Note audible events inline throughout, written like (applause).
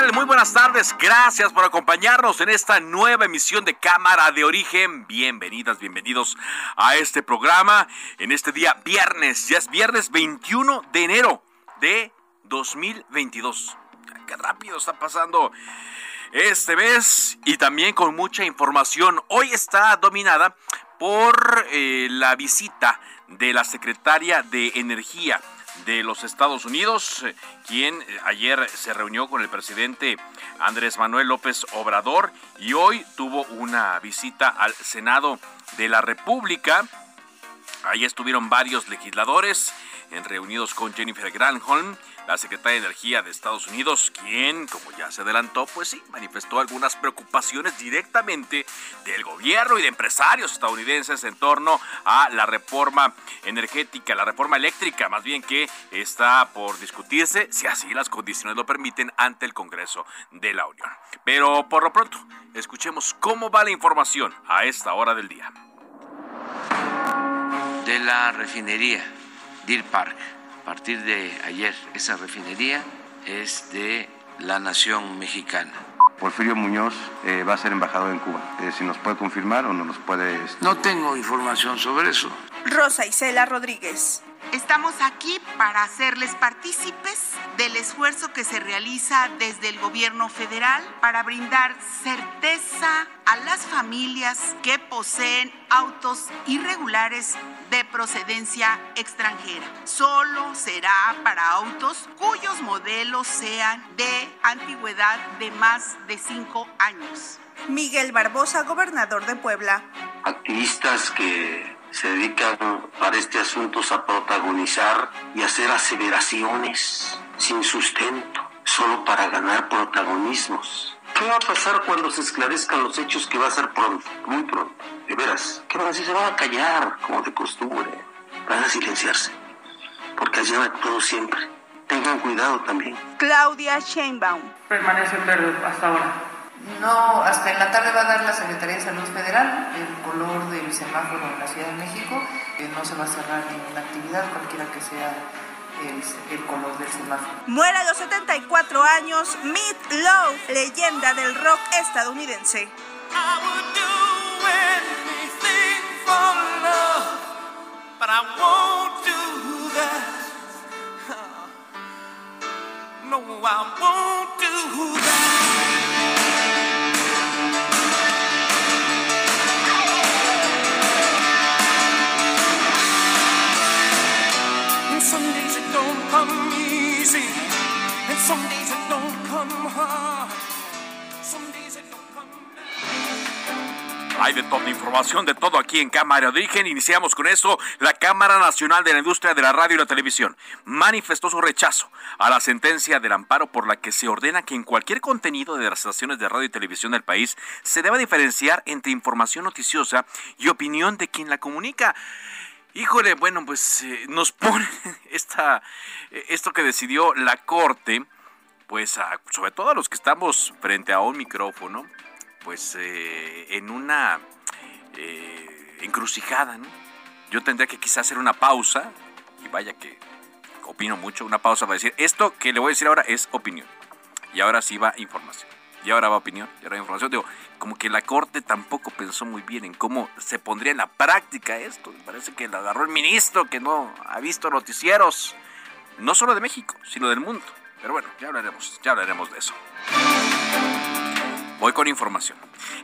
Muy buenas tardes. Gracias por acompañarnos en esta nueva emisión de Cámara de Origen. Bienvenidas, bienvenidos a este programa en este día viernes. Ya es viernes 21 de enero de 2022. Qué rápido está pasando este mes y también con mucha información. Hoy está dominada por eh, la visita de la secretaria de Energía de los Estados Unidos, eh, quien eh, ayer se reunió con el presidente Andrés Manuel López Obrador y hoy tuvo una visita al Senado de la República. Ahí estuvieron varios legisladores reunidos con Jennifer Granholm, la secretaria de Energía de Estados Unidos, quien, como ya se adelantó, pues sí, manifestó algunas preocupaciones directamente del gobierno y de empresarios estadounidenses en torno a la reforma energética, la reforma eléctrica, más bien que está por discutirse, si así las condiciones lo permiten, ante el Congreso de la Unión. Pero por lo pronto, escuchemos cómo va la información a esta hora del día. De la refinería Deer Park. A partir de ayer, esa refinería es de la nación mexicana. Porfirio Muñoz eh, va a ser embajador en Cuba. Eh, si nos puede confirmar o no nos puede... No tengo información sobre eso. Rosa Isela Rodríguez. Estamos aquí para hacerles partícipes del esfuerzo que se realiza desde el gobierno federal para brindar certeza a las familias que poseen autos irregulares de procedencia extranjera. Solo será para autos cuyos modelos sean de antigüedad de más de cinco años. Miguel Barbosa, gobernador de Puebla. Activistas que se dedican para este asunto a protagonizar y hacer aseveraciones sin sustento, solo para ganar protagonismos. ¿Qué va a pasar cuando se esclarezcan los hechos que va a ser pronto, muy pronto? De veras, ¿qué van a decir? Se van a callar, como de costumbre. Van a silenciarse, porque así han actuado siempre. Tengan cuidado también. Claudia Sheinbaum. Permanece verde hasta ahora. No, hasta en la tarde va a dar la Secretaría de Salud Federal el color del semáforo en la Ciudad de México. no se va a cerrar ninguna actividad, cualquiera que sea el, el, color del semáforo. Muere a los 74 años Meat Loaf, leyenda del rock estadounidense. No, I won't do that. Hay de toda información, de todo aquí en Cámara de Origen. Iniciamos con esto. La Cámara Nacional de la Industria de la Radio y la Televisión manifestó su rechazo a la sentencia del amparo por la que se ordena que en cualquier contenido de las estaciones de radio y televisión del país se deba diferenciar entre información noticiosa y opinión de quien la comunica. Híjole, bueno, pues eh, nos (laughs) pone esta, esto que decidió la Corte, pues a, sobre todo a los que estamos frente a un micrófono, pues eh, en una eh, encrucijada, ¿no? Yo tendría que quizás hacer una pausa, y vaya que opino mucho, una pausa para decir, esto que le voy a decir ahora es opinión, y ahora sí va información, y ahora va opinión, y ahora va información. Digo, como que la Corte tampoco pensó muy bien en cómo se pondría en la práctica esto. Parece que la agarró el ministro que no ha visto noticieros, no solo de México, sino del mundo. Pero bueno, ya hablaremos, ya hablaremos de eso. Voy con información.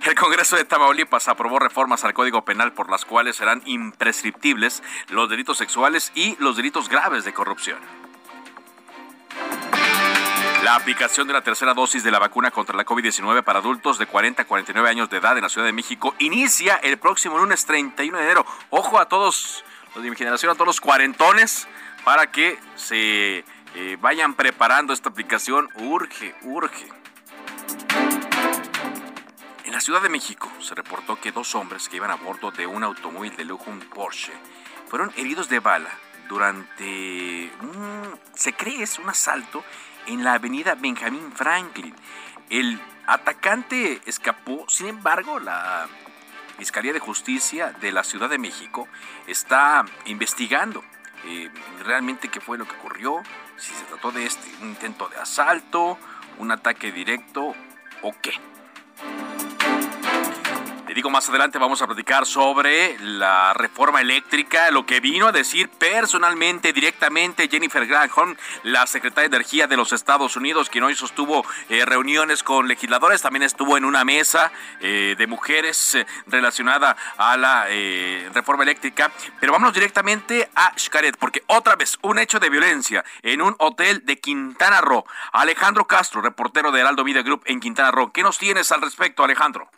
El Congreso de Tamaulipas aprobó reformas al Código Penal por las cuales serán imprescriptibles los delitos sexuales y los delitos graves de corrupción. La aplicación de la tercera dosis de la vacuna contra la COVID-19 para adultos de 40 a 49 años de edad en la Ciudad de México inicia el próximo lunes 31 de enero. Ojo a todos los de mi generación, a todos los cuarentones, para que se eh, vayan preparando esta aplicación. Urge, urge. En la Ciudad de México se reportó que dos hombres que iban a bordo de un automóvil de lujo, un Porsche, fueron heridos de bala durante un, se cree es un asalto en la avenida Benjamin Franklin. El atacante escapó, sin embargo, la Fiscalía de Justicia de la Ciudad de México está investigando eh, realmente qué fue lo que ocurrió, si se trató de este un intento de asalto, un ataque directo o qué digo, más adelante vamos a platicar sobre la reforma eléctrica, lo que vino a decir personalmente, directamente Jennifer Granholm, la secretaria de Energía de los Estados Unidos, quien hoy sostuvo eh, reuniones con legisladores, también estuvo en una mesa eh, de mujeres eh, relacionada a la reforma eléctrica. Pero vámonos directamente a Xcaret, porque otra vez un hecho de violencia en un hotel de Quintana Roo. Alejandro Castro, reportero de Heraldo Media Group en Quintana Roo. ¿Qué nos tienes al respecto, Alejandro?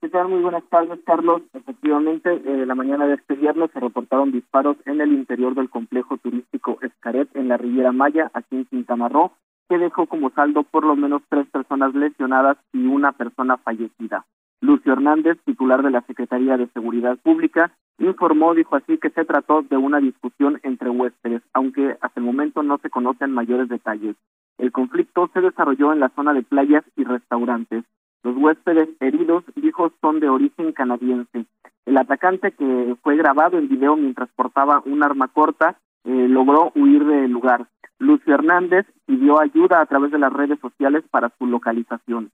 ¿Qué tal? Muy buenas tardes, Carlos. Efectivamente, eh, la mañana de este viernes se reportaron disparos en el interior del complejo turístico Escaret, en la Riviera Maya, aquí en Quintana Roo, que dejó como saldo por lo menos tres personas lesionadas y una persona fallecida. Lucio Hernández, titular de la Secretaría de Seguridad Pública, informó, dijo así, que se trató de una discusión entre huéspedes, aunque hasta el momento no se conocen mayores detalles. El conflicto se desarrolló en la zona de playas y restaurantes. Los huéspedes heridos, dijo, son de origen canadiense. El atacante, que fue grabado en video mientras portaba un arma corta, eh, logró huir del lugar. Lucio Hernández pidió ayuda a través de las redes sociales para su localización.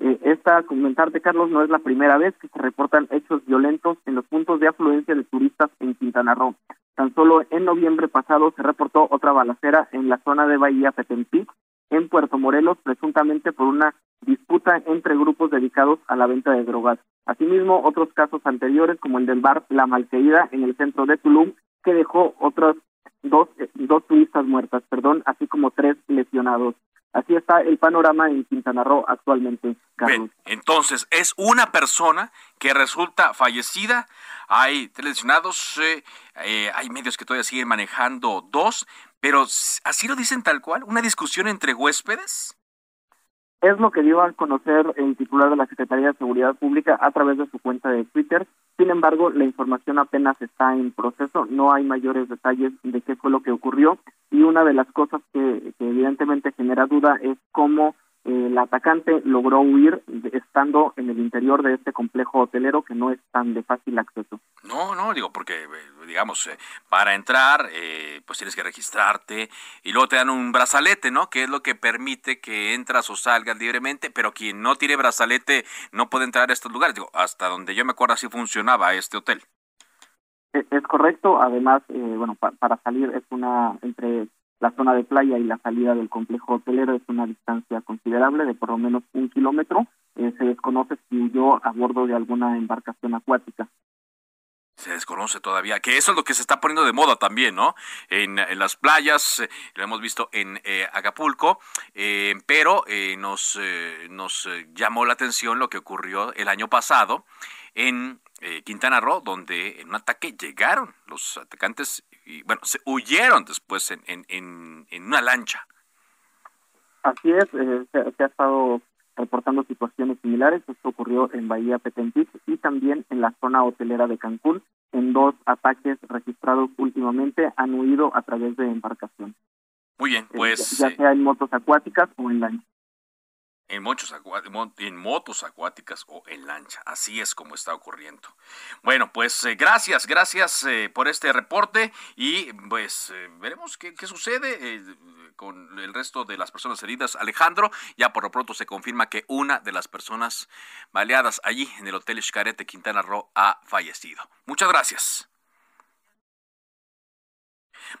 Eh, esta, comentarte, Carlos, no es la primera vez que se reportan hechos violentos en los puntos de afluencia de turistas en Quintana Roo. Tan solo en noviembre pasado se reportó otra balacera en la zona de Bahía Petempic, en Puerto Morelos, presuntamente por una disputa entre grupos dedicados a la venta de drogas. Asimismo, otros casos anteriores, como el del bar La Malqueída en el centro de Tulum, que dejó otros dos, dos turistas muertas, perdón, así como tres lesionados. Así está el panorama en Quintana Roo actualmente, Carlos. entonces, es una persona que resulta fallecida, hay tres lesionados, eh, eh, hay medios que todavía siguen manejando dos, pero así lo dicen tal cual, una discusión entre huéspedes. Es lo que dio a conocer el titular de la Secretaría de Seguridad Pública a través de su cuenta de Twitter. Sin embargo, la información apenas está en proceso, no hay mayores detalles de qué fue lo que ocurrió y una de las cosas que, que evidentemente genera duda es cómo el atacante logró huir estando en el interior de este complejo hotelero que no es tan de fácil acceso. No, no, digo, porque, eh, digamos, eh, para entrar, eh, pues tienes que registrarte y luego te dan un brazalete, ¿no? Que es lo que permite que entras o salgas libremente, pero quien no tiene brazalete no puede entrar a estos lugares. Digo, hasta donde yo me acuerdo así funcionaba este hotel. E, es, correcto, además, bueno, para salir es una entre la zona de playa y la salida del complejo hotelero es una distancia considerable de por lo menos un kilómetro. Eh, se desconoce si huyó a bordo de alguna embarcación acuática. Se desconoce todavía, que eso es lo que se está poniendo de moda también, ¿no? En, las playas, eh, lo hemos visto en eh, Acapulco, pero nos, nos llamó la atención lo que ocurrió el año pasado en Quintana Roo, donde en un ataque llegaron los atacantes y bueno, se huyeron después en, en, en, una lancha. Así es, eh, se, ha estado reportando situaciones similares. Esto ocurrió en Bahía Petentic y también en la zona hotelera de Cancún. En dos ataques registrados últimamente han huido a través de embarcación. Muy bien, eh, pues... ya, sea en motos acuáticas o en lancha en, muchos en motos acuáticas o en lancha. Así es como está ocurriendo. Bueno, pues eh, gracias, gracias eh, por este reporte y pues eh, veremos qué, sucede con el resto de las personas heridas. Alejandro, ya por lo pronto se confirma que una de las personas baleadas allí en el Hotel Xcaret Quintana Roo ha fallecido. Muchas gracias.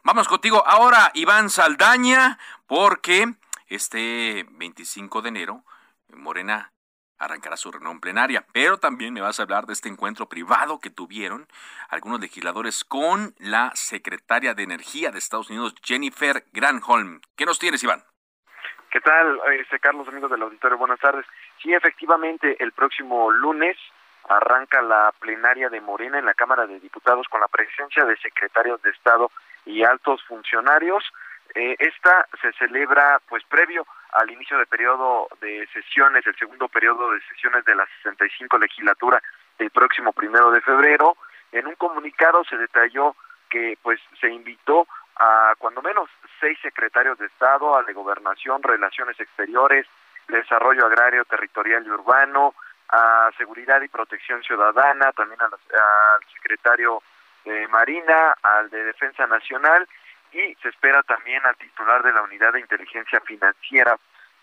Vamos contigo ahora, Iván Saldaña, porque este 25 de enero Morena arrancará su reunión plenaria, pero también me vas a hablar de este encuentro privado que tuvieron algunos legisladores con la secretaria de Energía de Estados Unidos, Jennifer Granholm. ¿Qué nos tienes, Iván? ¿Qué tal, este Carlos, amigos del auditorio? Buenas tardes. Sí, efectivamente, el próximo lunes arranca la plenaria de Morena en la Cámara de Diputados con la presencia de secretarios de Estado y altos funcionarios. Eh, esta se celebra pues previo al inicio del periodo de sesiones, el segundo periodo de sesiones de la 65 legislatura el próximo primero de febrero. En un comunicado se detalló que pues se invitó a cuando menos seis secretarios de Estado, al de Gobernación, Relaciones Exteriores, Desarrollo Agrario, Territorial y Urbano, a Seguridad y Protección Ciudadana, también al secretario de Marina, al de Defensa Nacional y se espera también al titular de la Unidad de Inteligencia Financiera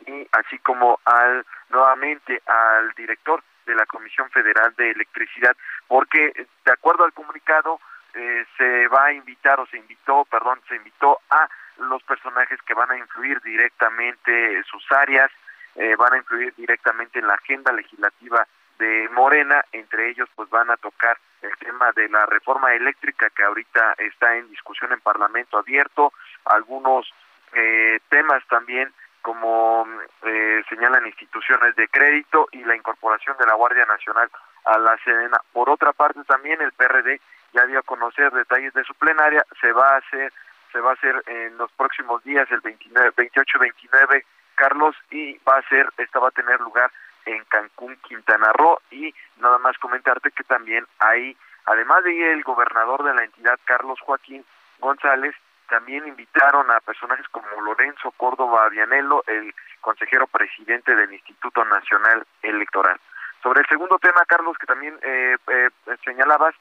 y así como al nuevamente al director de la Comisión Federal de Electricidad, porque de acuerdo al comunicado eh, se va a invitar o se invitó, perdón, se invitó a los personajes que van a influir directamente en sus áreas, eh, van a influir directamente en la agenda legislativa de Morena, entre ellos pues van a tocar el tema de la reforma eléctrica que ahorita está en discusión en Parlamento abierto, algunos eh, temas también como eh, señalan instituciones de crédito y la incorporación de la Guardia Nacional a la Sedena. Por otra parte, también el PRD ya dio a conocer detalles de su plenaria, se va a hacer se va a hacer en los próximos días, el 29, 28 29, Carlos, y va a ser, esta va a tener lugar en Cancún, Quintana Roo, y nada más comentarte que también hay, además de el gobernador de la entidad, Carlos Joaquín González, también invitaron a personajes como Lorenzo Córdoba Vianello, el consejero presidente del Instituto Nacional Electoral. Sobre el segundo tema, Carlos, que también eh, eh, señalabas,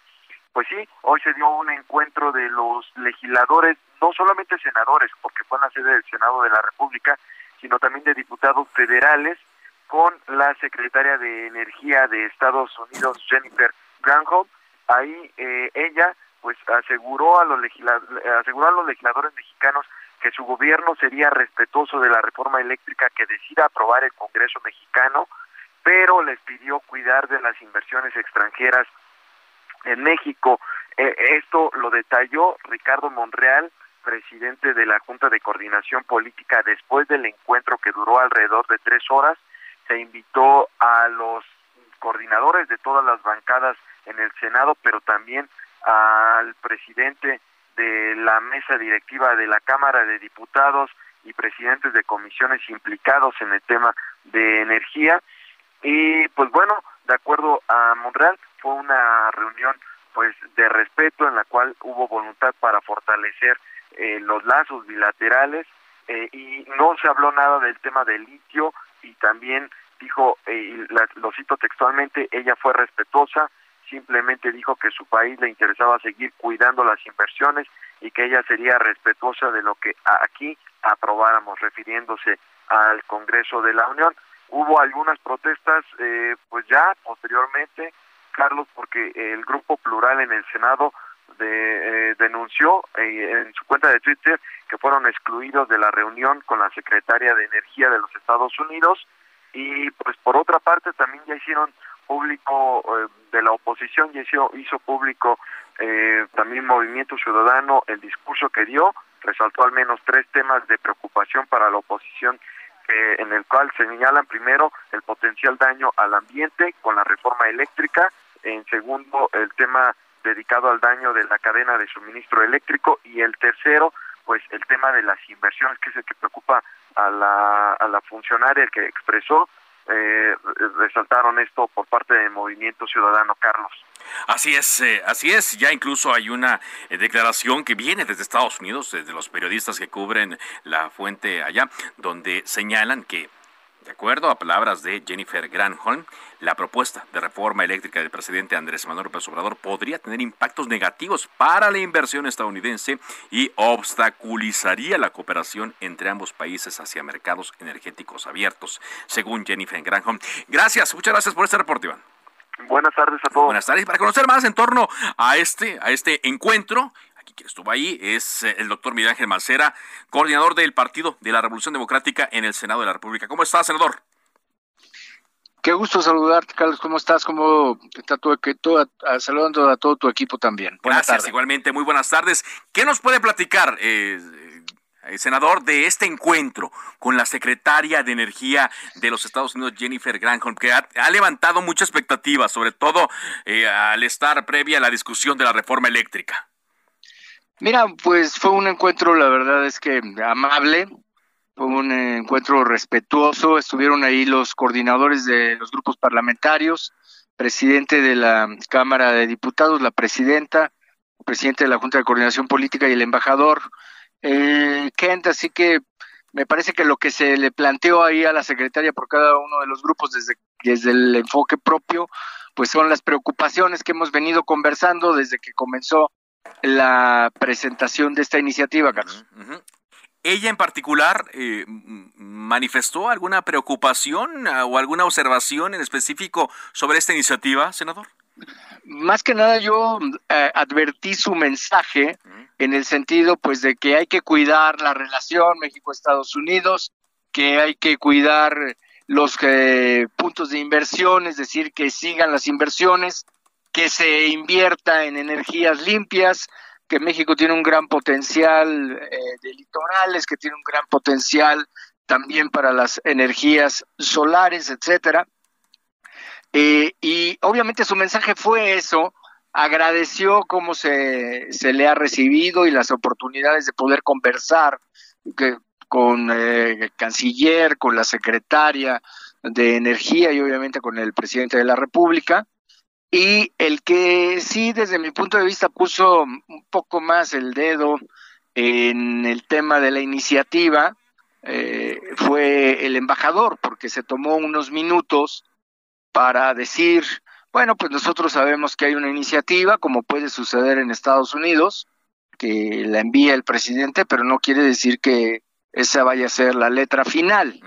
pues sí, hoy se dio un encuentro de los legisladores, no solamente senadores, porque fue en la sede del Senado de la República, sino también de diputados federales, con la secretaria de Energía de Estados Unidos, Jennifer Granholm. Ahí eh, ella pues aseguró a los aseguró a los legisladores mexicanos que su gobierno sería respetuoso de la reforma eléctrica que decida aprobar el Congreso mexicano, pero les pidió cuidar de las inversiones extranjeras en México. Eh, esto lo detalló Ricardo Monreal, presidente de la Junta de Coordinación Política, después del encuentro que duró alrededor de tres horas. Se invitó a los coordinadores de todas las bancadas en el Senado, pero también al presidente de la mesa directiva de la Cámara de Diputados y presidentes de comisiones implicados en el tema de energía. Y pues bueno, de acuerdo a Monreal, fue una reunión pues de respeto en la cual hubo voluntad para fortalecer eh, los lazos bilaterales eh, y no se habló nada del tema del litio también dijo, eh, lo cito textualmente, ella fue respetuosa, simplemente dijo que su país le interesaba seguir cuidando las inversiones y que ella sería respetuosa de lo que aquí aprobáramos, refiriéndose al Congreso de la Unión. Hubo algunas protestas, eh, pues ya posteriormente, Carlos, porque el Grupo Plural en el Senado de, eh, denunció eh, en su cuenta de Twitter que fueron excluidos de la reunión con la secretaria de Energía de los Estados Unidos y pues por otra parte también ya hicieron público eh, de la oposición y hizo, hizo público eh, también Movimiento Ciudadano el discurso que dio, resaltó al menos tres temas de preocupación para la oposición en el cual señalan primero el potencial daño al ambiente con la reforma eléctrica, en segundo el tema dedicado al daño de la cadena de suministro eléctrico y el tercero pues el tema de las inversiones que es el que preocupa a la, a la funcionaria que expresó eh, resaltaron esto por parte del Movimiento Ciudadano, Carlos. Así es, eh, así es. Ya incluso hay una eh, declaración que viene desde Estados Unidos, de los periodistas que cubren la fuente allá, donde señalan que de acuerdo a palabras de Jennifer Granholm, la propuesta de reforma eléctrica del presidente Andrés Manuel López Obrador podría tener impactos negativos para la inversión estadounidense y obstaculizaría la cooperación entre ambos países hacia mercados energéticos abiertos, según Jennifer Granholm. Gracias, muchas gracias por este reporte, Iván. Buenas tardes a todos. Buenas tardes. Para conocer más en torno a este, a este encuentro, quien estuvo ahí es eh, el doctor Miguel Ángel Mancera, coordinador del Partido de la Revolución Democrática en el Senado de la República. ¿Cómo está, senador? Qué gusto saludarte, Carlos. ¿Cómo estás? ¿Cómo está tu, equipo? saludando a todo tu equipo también? Buenas Gracias, igualmente. Muy buenas tardes. ¿Qué nos puede platicar, eh, eh, senador, de este encuentro con la secretaria de Energía de los Estados Unidos, Jennifer Granholm, que ha, levantado mucha expectativa, sobre todo eh, al estar previa a la discusión de la reforma eléctrica? Mira, pues fue un encuentro, la verdad es que amable, fue un encuentro respetuoso, estuvieron ahí los coordinadores de los grupos parlamentarios, presidente de la Cámara de Diputados, la presidenta, presidente de la Junta de Coordinación Política y el embajador eh, Kent, así que me parece que lo que se le planteó ahí a la secretaria por cada uno de los grupos desde, desde el enfoque propio, pues son las preocupaciones que hemos venido conversando desde que comenzó la presentación de esta iniciativa, Carlos. Ella en particular eh, manifestó alguna preocupación ah, o alguna observación en específico sobre esta iniciativa, senador. Más que nada yo eh, advertí su mensaje en el sentido pues de que hay que cuidar la relación México-Estados Unidos, que hay que cuidar los eh, puntos de inversión, es decir, que sigan las inversiones, que se invierta en energías limpias, que México tiene un gran potencial eh, de litorales, que tiene un gran potencial también para las energías solares, etcétera. Eh, y obviamente su mensaje fue eso, agradeció cómo se, se le ha recibido y las oportunidades de poder conversar con el eh, canciller, con la secretaria de Energía y obviamente con el presidente de la República. Y el que sí, desde mi punto de vista, puso un poco más el dedo en el tema de la iniciativa eh, fue el embajador, porque se tomó unos minutos para decir, bueno, pues nosotros sabemos que hay una iniciativa, como puede suceder en Estados Unidos, que la envía el presidente, pero no quiere decir que esa vaya a ser la letra final.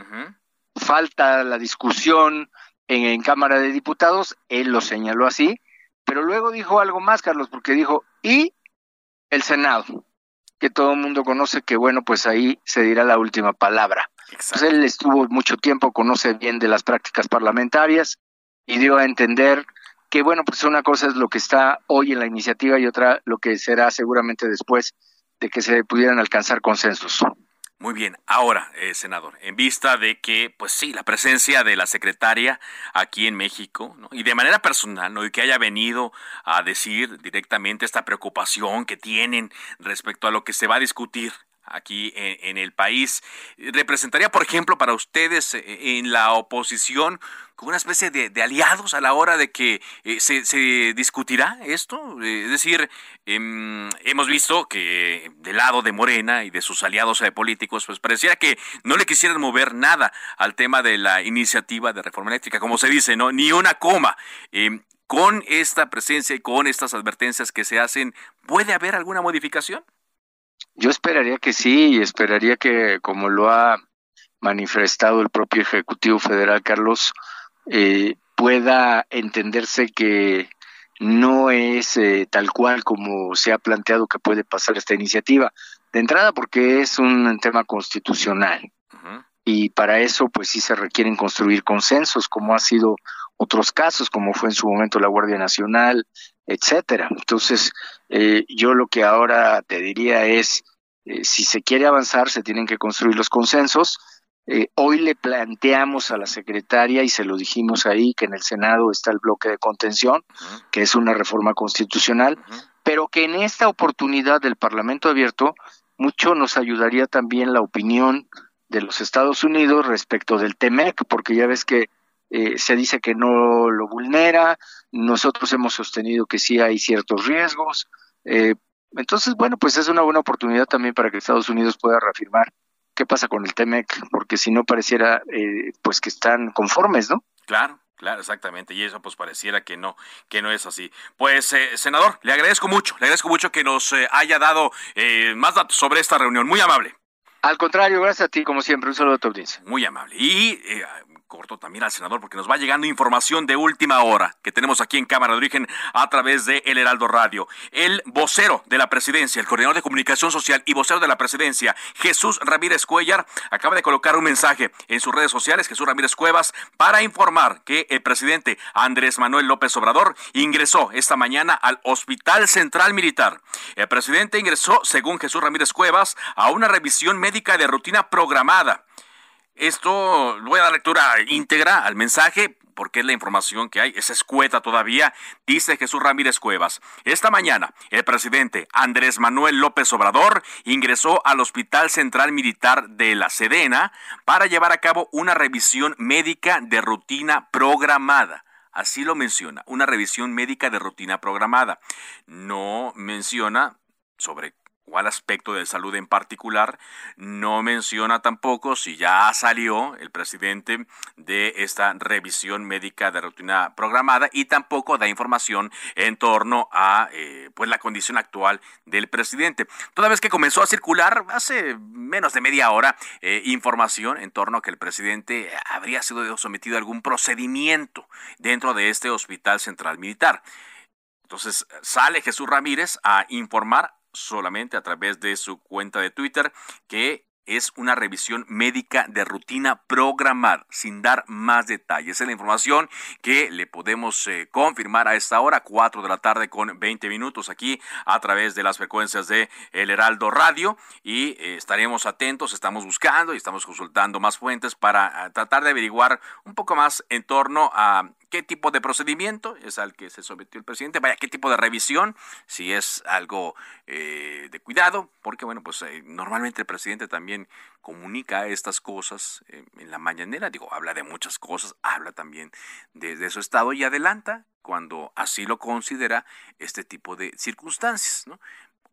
Falta la discusión en, Cámara de Diputados, él lo señaló así, pero luego dijo algo más, Carlos, porque dijo, y el Senado, que todo el mundo conoce que, bueno, pues ahí se dirá la última palabra. Pues él estuvo mucho tiempo, conoce bien de las prácticas parlamentarias y dio a entender que, bueno, pues una cosa es lo que está hoy en la iniciativa y otra lo que será seguramente después de que se pudieran alcanzar consensos. Muy bien, ahora, eh, senador, en vista de que, pues sí, la presencia de la secretaria aquí en México, ¿no? y de manera personal, ¿no? y que haya venido a decir directamente esta preocupación que tienen respecto a lo que se va a discutir aquí en, el país. ¿Representaría, por ejemplo, para ustedes eh, en la oposición como una especie de, aliados a la hora de que eh, se, discutirá esto? Eh, es decir, em, hemos visto que del lado de Morena y de sus aliados políticos, pues pareciera que no le quisieran mover nada al tema de la iniciativa de reforma eléctrica, como se dice, ¿no? Ni una coma. Em, con esta presencia y con estas advertencias que se hacen, ¿puede haber alguna modificación? Yo esperaría que sí, y esperaría que, como lo ha manifestado el propio Ejecutivo Federal, Carlos, eh, pueda entenderse que no es eh, tal cual como se ha planteado que puede pasar esta iniciativa. De entrada, porque es un tema constitucional. Y para eso, pues sí se requieren construir consensos, como ha sido otros casos, como fue en su momento la Guardia Nacional, etcétera. Entonces, eh, yo lo que ahora te diría es, eh, si se quiere avanzar, se tienen que construir los consensos. Eh, hoy le planteamos a la secretaria y se lo dijimos ahí que en el Senado está el bloque de contención, que es una reforma constitucional, pero que en esta oportunidad del Parlamento abierto mucho nos ayudaría también la opinión de los Estados Unidos respecto del TEMEC, porque ya ves que eh, se dice que no lo vulnera, nosotros hemos sostenido que sí hay ciertos riesgos. Eh, entonces, bueno, pues es una buena oportunidad también para que Estados Unidos pueda reafirmar qué pasa con el TEMEC, porque si no pareciera eh, pues que están conformes, ¿no? Claro. Claro, exactamente, y eso pues pareciera que no, que no es así. Pues, senador, le agradezco mucho, le agradezco mucho que nos haya dado más datos sobre esta reunión, muy amable. Al contrario, gracias a ti, como siempre, un saludo a tu audiencia. Muy amable. Y corto también al senador porque nos va llegando información de última hora que tenemos aquí en Cámara de Origen a través de El Heraldo Radio. El vocero de la presidencia, el coordinador de comunicación social y vocero de la presidencia, Jesús Ramírez Cuellar, acaba de colocar un mensaje en sus redes sociales, Jesús Ramírez Cuevas, para informar que el presidente Andrés Manuel López Obrador ingresó esta mañana al Hospital Central Militar. El presidente ingresó, según Jesús Ramírez Cuevas, a una revisión médica de rutina programada. Esto, voy a dar lectura íntegra al mensaje porque es la información que hay, es escueta todavía, dice Jesús Ramírez Cuevas. Esta mañana, el presidente Andrés Manuel López Obrador ingresó al Hospital Central Militar de la Sedena para llevar a cabo una revisión médica de rutina programada. Así lo menciona, una revisión médica de rutina programada. No menciona sobre cuál aspecto de salud en particular. No menciona tampoco si ya salió el presidente de esta revisión médica de rutina programada y tampoco da información en torno a eh, pues la condición actual del presidente. Toda vez que comenzó a circular hace menos de media hora eh, información en torno a que el presidente habría sido sometido a algún procedimiento dentro de este hospital central militar. Entonces sale Jesús Ramírez a informar solamente a través de su cuenta de Twitter que es una revisión médica de rutina programada, sin dar más detalles. Es la información que le podemos eh, confirmar a esta hora, 4 de la tarde con 20 minutos, aquí a través de las frecuencias de El Heraldo Radio. Y eh, estaremos atentos, estamos buscando y estamos consultando más fuentes para ah, tratar de averiguar un poco más en torno a qué tipo de procedimiento es al que se sometió el presidente, vaya, qué tipo de revisión, si es algo eh, de cuidado, porque bueno, pues eh, normalmente el presidente también comunica estas cosas eh, en la mañanera, digo, habla de muchas cosas, habla también de, de, su estado y adelanta cuando así lo considera este tipo de circunstancias, ¿no?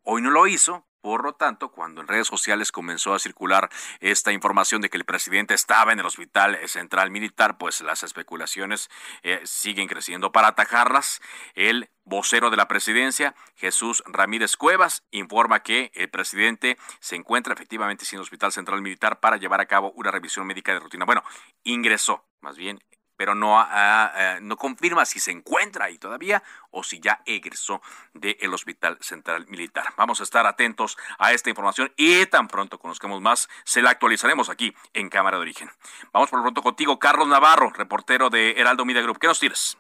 Hoy no lo hizo, por lo tanto, cuando en redes sociales comenzó a circular esta información de que el presidente estaba en el Hospital Central Militar, pues las especulaciones eh, siguen creciendo. Para atajarlas, el vocero de la presidencia, Jesús Ramírez Cuevas, informa que el presidente se encuentra efectivamente en el Hospital Central Militar para llevar a cabo una revisión médica de rutina. Bueno, ingresó, más bien pero no, eh, no confirma si se encuentra ahí todavía o si ya egresó del Hospital Central Militar. Vamos a estar atentos a esta información y tan pronto conozcamos más, se la actualizaremos aquí en Cámara de Origen. Vamos por lo pronto contigo, Carlos Navarro, reportero de Heraldo Media Group. ¿Qué nos tienes?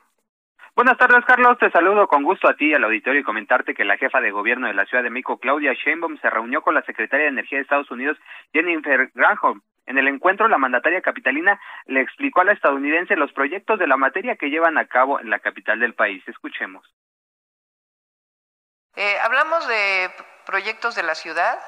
Buenas tardes, Carlos. Te saludo con gusto a ti y al auditorio y comentarte que la jefa de gobierno de la Ciudad de México, Claudia Sheinbaum, se reunió con la secretaria de Energía de Estados Unidos, Jennifer Granholm, en el encuentro, la mandataria capitalina le explicó a la estadounidense los proyectos de la materia que llevan a cabo en la capital del país. Escuchemos. Eh, hablamos de proyectos de la ciudad,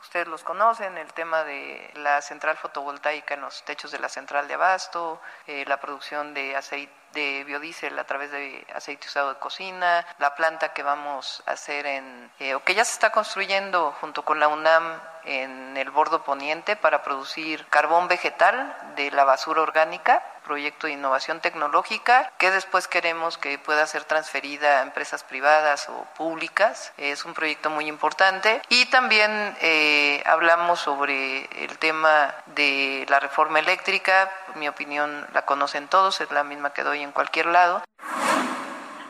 ustedes los conocen, el tema de la central fotovoltaica en los techos de la central de abasto, eh, la producción de aceite de biodiesel a través de aceite usado de cocina, la planta que vamos a hacer en, eh, o que ya se está construyendo junto con la UNAM en el bordo poniente para producir carbón vegetal de la basura orgánica proyecto de innovación tecnológica que después queremos que pueda ser transferida a empresas privadas o públicas. Es un proyecto muy importante. Y también eh, hablamos sobre el tema de la reforma eléctrica. Mi opinión la conocen todos, es la misma que doy en cualquier lado.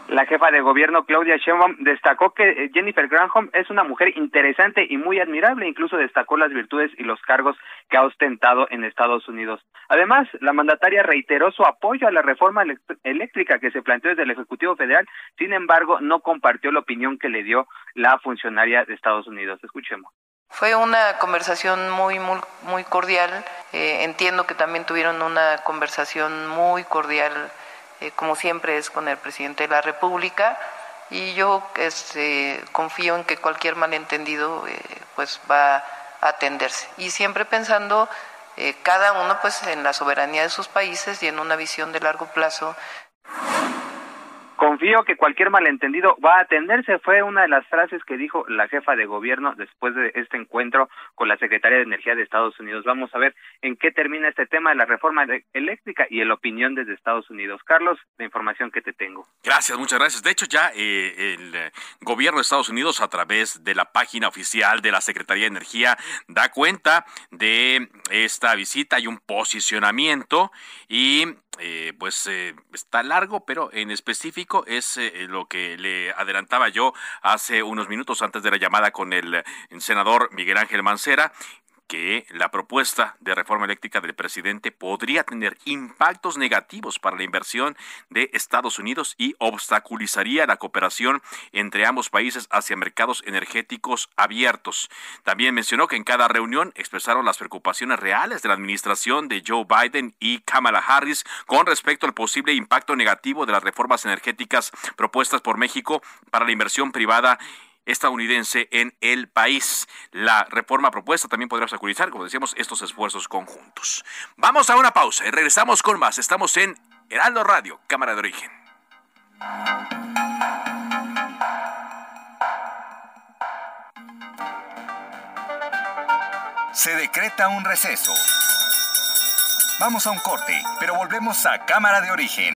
La jefa de gobierno Claudia Sheinbaum destacó que eh, Jennifer Granholm es una mujer interesante y muy admirable, incluso destacó las virtudes y los cargos que ha ostentado en Estados Unidos. Además, la mandataria reiteró su apoyo a la reforma eléctrica que se planteó desde el Ejecutivo Federal, sin embargo, no compartió la opinión que le dio la funcionaria de Estados Unidos. Escuchemos. Fue una conversación muy, muy, muy cordial. Eh, entiendo que también tuvieron una conversación muy cordial eh, como siempre es con el presidente de la República, y yo este, confío en que cualquier malentendido eh, pues va a atenderse. Y siempre pensando eh, cada uno pues en la soberanía de sus países y en una visión de largo plazo confío que cualquier malentendido va a atenderse. Fue una de las frases que dijo la jefa de gobierno después de este encuentro con la secretaria de Energía de Estados Unidos. Vamos a ver en qué termina este tema de la reforma eléctrica y la opinión desde Estados Unidos. Carlos, la información que te tengo. Gracias, muchas gracias. De hecho, ya eh, el gobierno de Estados Unidos, a través de la página oficial de la Secretaría de Energía, da cuenta de esta visita. y un posicionamiento y eh, pues eh, está largo, pero en específico es eh, lo que le adelantaba yo hace unos minutos antes de la llamada con el senador Miguel Ángel Mancera que la propuesta de reforma eléctrica del presidente podría tener impactos negativos para la inversión de Estados Unidos y obstaculizaría la cooperación entre ambos países hacia mercados energéticos abiertos. También mencionó que en cada reunión expresaron las preocupaciones reales de la administración de Joe Biden y Kamala Harris con respecto al posible impacto negativo de las reformas energéticas propuestas por México para la inversión privada estadounidense en el país. La reforma propuesta también podrá obstaculizar, como decíamos, estos esfuerzos conjuntos. Vamos a una pausa y regresamos con más. Estamos en Heraldo Radio, Cámara de Origen. Se decreta un receso. Vamos a un corte, pero volvemos a Cámara de Origen.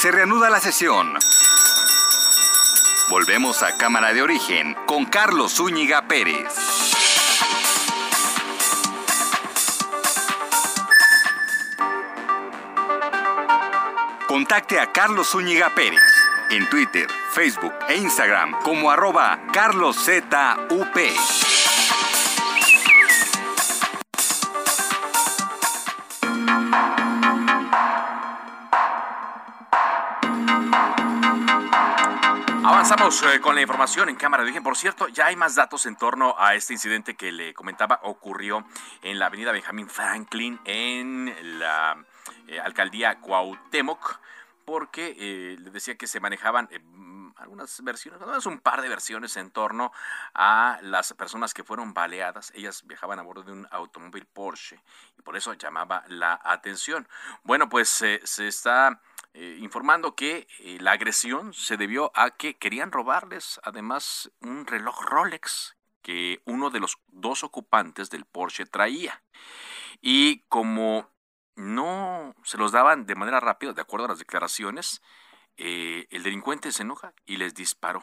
Se reanuda la sesión. Volvemos a Cámara de Origen con Carlos Zúñiga Pérez. Contacte a Carlos Zúñiga Pérez en Twitter, Facebook e Instagram como arroba carloszup. Avanzamos eh, con la información en Cámara de Origen. Por cierto, ya hay más datos en torno a este incidente que le comentaba ocurrió en la avenida Benjamín Franklin en la eh, alcaldía Cuauhtémoc porque eh, le decía que se manejaban algunas versiones, es un par de versiones en torno a las personas que fueron baleadas. Ellas viajaban a bordo de un automóvil Porsche y por eso llamaba la atención. Bueno, pues se está eh, informando que eh, la agresión se debió a que querían robarles además un reloj Rolex que uno de los dos ocupantes del Porsche traía. Y como no se los daban de manera rápida, de acuerdo a las declaraciones, eh, el delincuente se enoja y les disparó.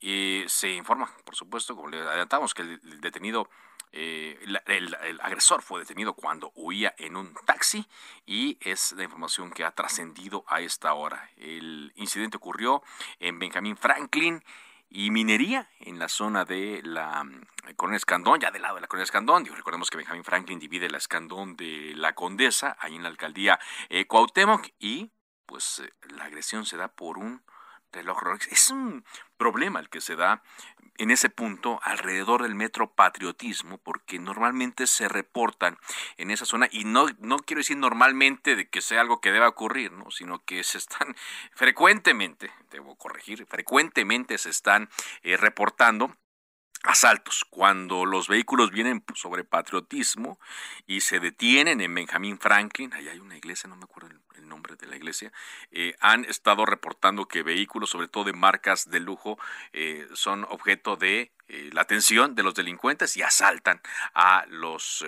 se informa, por supuesto, como le adelantamos, que el detenido eh, el, agresor fue detenido cuando huía en un taxi y es la información que ha trascendido a esta hora. El incidente ocurrió en Benjamín Franklin y minería en la zona de la mm, Colonia Escandón, ya del lado de la Colonia Escandón. recordemos que Benjamín Franklin divide la Escandón de la Condesa, ahí en la alcaldía eh, Cuauhtémoc, y pues eh, la agresión se da por un reloj Rolex. Es un problema el que se da en ese punto alrededor del metro patriotismo, porque normalmente se reportan en esa zona, y no, no quiero decir normalmente de que sea algo que deba ocurrir, ¿no? sino que se están (laughs) frecuentemente, debo corregir, frecuentemente se están eh, reportando asaltos, cuando los vehículos vienen sobre patriotismo y se detienen en Benjamin Franklin, ahí hay una iglesia, no me acuerdo el, nombre de la iglesia, eh, han estado reportando que vehículos, sobre todo de marcas de lujo, eh, son objeto de eh, la atención de los delincuentes y asaltan a los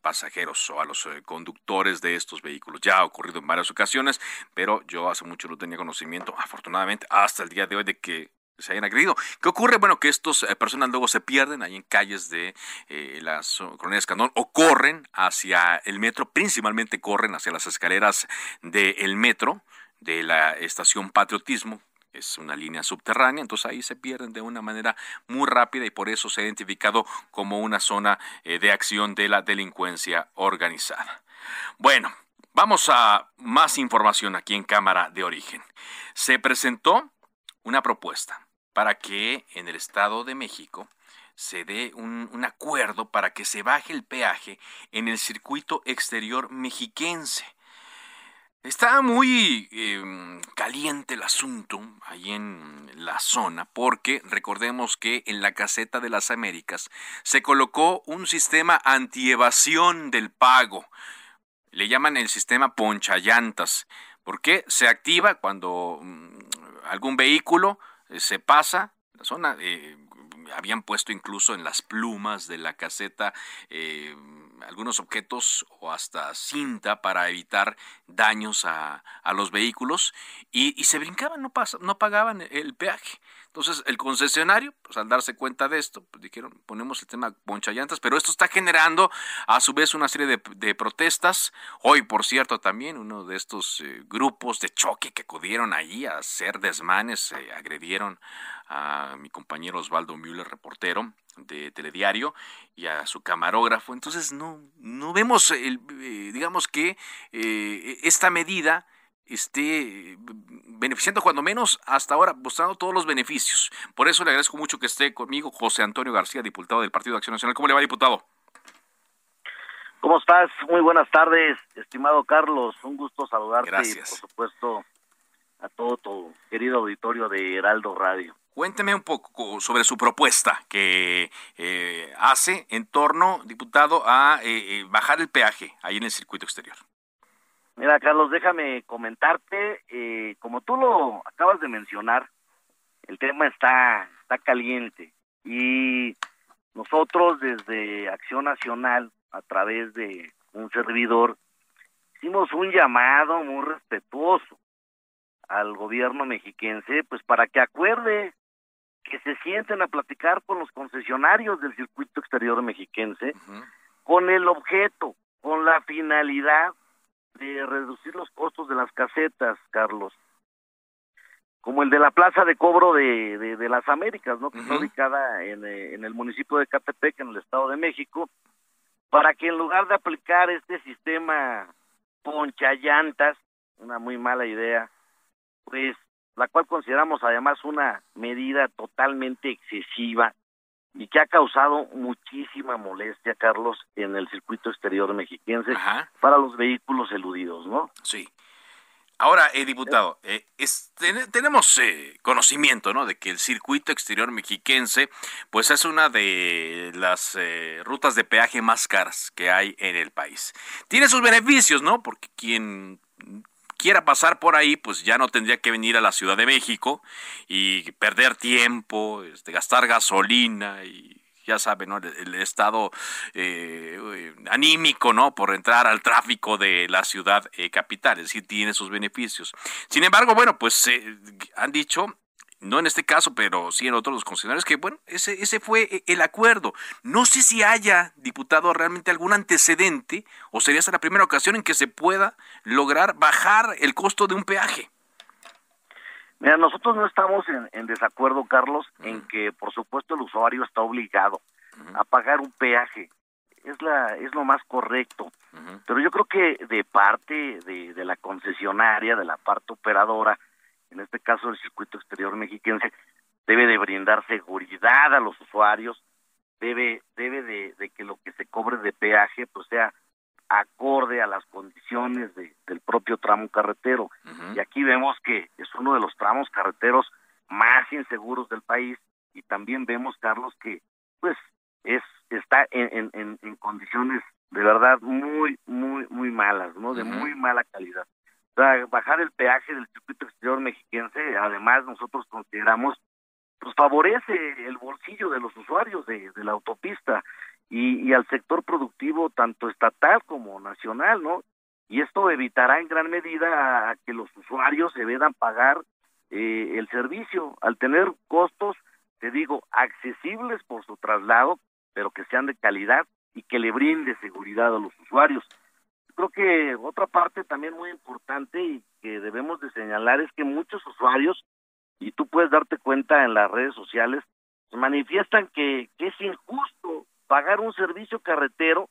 pasajeros o a los conductores de estos vehículos. Ya ha ocurrido en varias ocasiones, pero yo hace mucho no tenía conocimiento, afortunadamente, hasta el día de hoy, de que se hayan agredido. ¿Qué ocurre? Bueno, que estas eh, personas luego se pierden ahí en calles de eh, las colonias Candón o corren hacia el metro, principalmente corren hacia las escaleras del metro de la estación Patriotismo, es una línea subterránea, entonces ahí se pierden de una manera muy rápida y por eso se ha identificado como una zona eh, de acción de la delincuencia organizada. Bueno, vamos a más información aquí en Cámara de Origen. Se presentó una propuesta para que en el Estado de México se dé un, acuerdo para que se baje el peaje en el circuito exterior mexiquense. Está muy eh, caliente el asunto ahí en la zona porque recordemos que en la caseta de las Américas se colocó un sistema antievasión del pago. Le llaman el sistema ponchallantas porque se activa cuando mm, algún vehículo eh, se pasa la zona. Eh, habían puesto incluso en las plumas de la caseta eh, algunos objetos o hasta cinta para evitar daños a, a los vehículos y, y, se brincaban, no, pas, no pagaban el peaje. Entonces, el concesionario, pues al darse cuenta de esto, pues dijeron, ponemos el tema ponchallantas, pero esto está generando a su vez una serie de, de protestas. Hoy, por cierto, también uno de estos eh, grupos de choque que acudieron allí a hacer desmanes, eh, agredieron a mi compañero Osvaldo Müller, reportero de Telediario, y a su camarógrafo. Entonces, no, no vemos, el, eh, digamos que eh, esta medida esté beneficiando cuando menos hasta ahora, mostrando todos los beneficios. Por eso le agradezco mucho que esté conmigo José Antonio García, diputado del Partido de Acción Nacional. ¿Cómo le va, diputado? ¿Cómo estás? Muy buenas tardes, estimado Carlos. Un gusto saludarte Gracias. y, por supuesto, a todo tu querido auditorio de Heraldo Radio. Cuénteme un poco sobre su propuesta que eh, hace en torno, diputado, a eh, bajar el peaje ahí en el circuito exterior. Mira, Carlos, déjame comentarte, eh, como tú lo acabas de mencionar, el tema está, está caliente y nosotros desde Acción Nacional, a través de un servidor, hicimos un llamado muy respetuoso al gobierno mexiquense, pues para que acuerde que se sienten a platicar con los concesionarios del circuito exterior mexiquense uh -huh. con el objeto, con la finalidad de reducir los costos de las casetas, Carlos, como el de la plaza de cobro de, de, de las Américas, ¿no? Que uh -huh. está ubicada en, eh, en el municipio de Catepec, en el Estado de México, para que en lugar de aplicar este sistema ponchallantas, una muy mala idea, pues la cual consideramos además una medida totalmente excesiva y que ha causado muchísima molestia, Carlos, en el circuito exterior mexiquense Ajá. para los vehículos eludidos, ¿no? Sí. Ahora, eh, diputado, eh, es, ten, tenemos eh, conocimiento, ¿no?, de que el circuito exterior mexiquense, pues es una de las eh, rutas de peaje más caras que hay en el país. Tiene sus beneficios, ¿no?, porque quien quiera pasar por ahí, pues ya no tendría que venir a la Ciudad de México y perder tiempo, este, gastar gasolina y ya sabe, ¿no? El, el estado eh, anímico, ¿no? Por entrar al tráfico de la ciudad eh, capital, es decir, tiene sus beneficios. Sin embargo, bueno, pues eh, han dicho no en este caso, pero sí en otros los concesionarios, que bueno, ese, ese fue el acuerdo. No sé si haya, diputado, realmente algún antecedente, o sería esa la primera ocasión en que se pueda lograr bajar el costo de un peaje. Mira, nosotros no estamos en, en desacuerdo, Carlos, uh -huh. en que por supuesto el usuario está obligado uh -huh. a pagar un peaje. Es la es lo más correcto. Uh -huh. Pero yo creo que de parte de, de la concesionaria, de la parte operadora, en este caso el circuito exterior mexiquense, debe de brindar seguridad a los usuarios, debe, debe de, de que lo que se cobre de peaje pues sea acorde a las condiciones de, del propio tramo carretero. Uh -huh. Y aquí vemos que es uno de los tramos carreteros más inseguros del país y también vemos, Carlos, que pues es está en, en, en condiciones de verdad muy, muy, muy malas, ¿no? De uh -huh. muy mala calidad bajar el peaje del circuito exterior mexiquense, además nosotros consideramos, pues favorece el bolsillo de los usuarios de, de la autopista y, y, al sector productivo tanto estatal como nacional, ¿no? Y esto evitará en gran medida a que los usuarios se vean pagar eh, el servicio al tener costos, te digo, accesibles por su traslado, pero que sean de calidad y que le brinde seguridad a los usuarios creo que otra parte también muy importante y que debemos de señalar es que muchos usuarios y tú puedes darte cuenta en las redes sociales, manifiestan que, que es injusto pagar un servicio carretero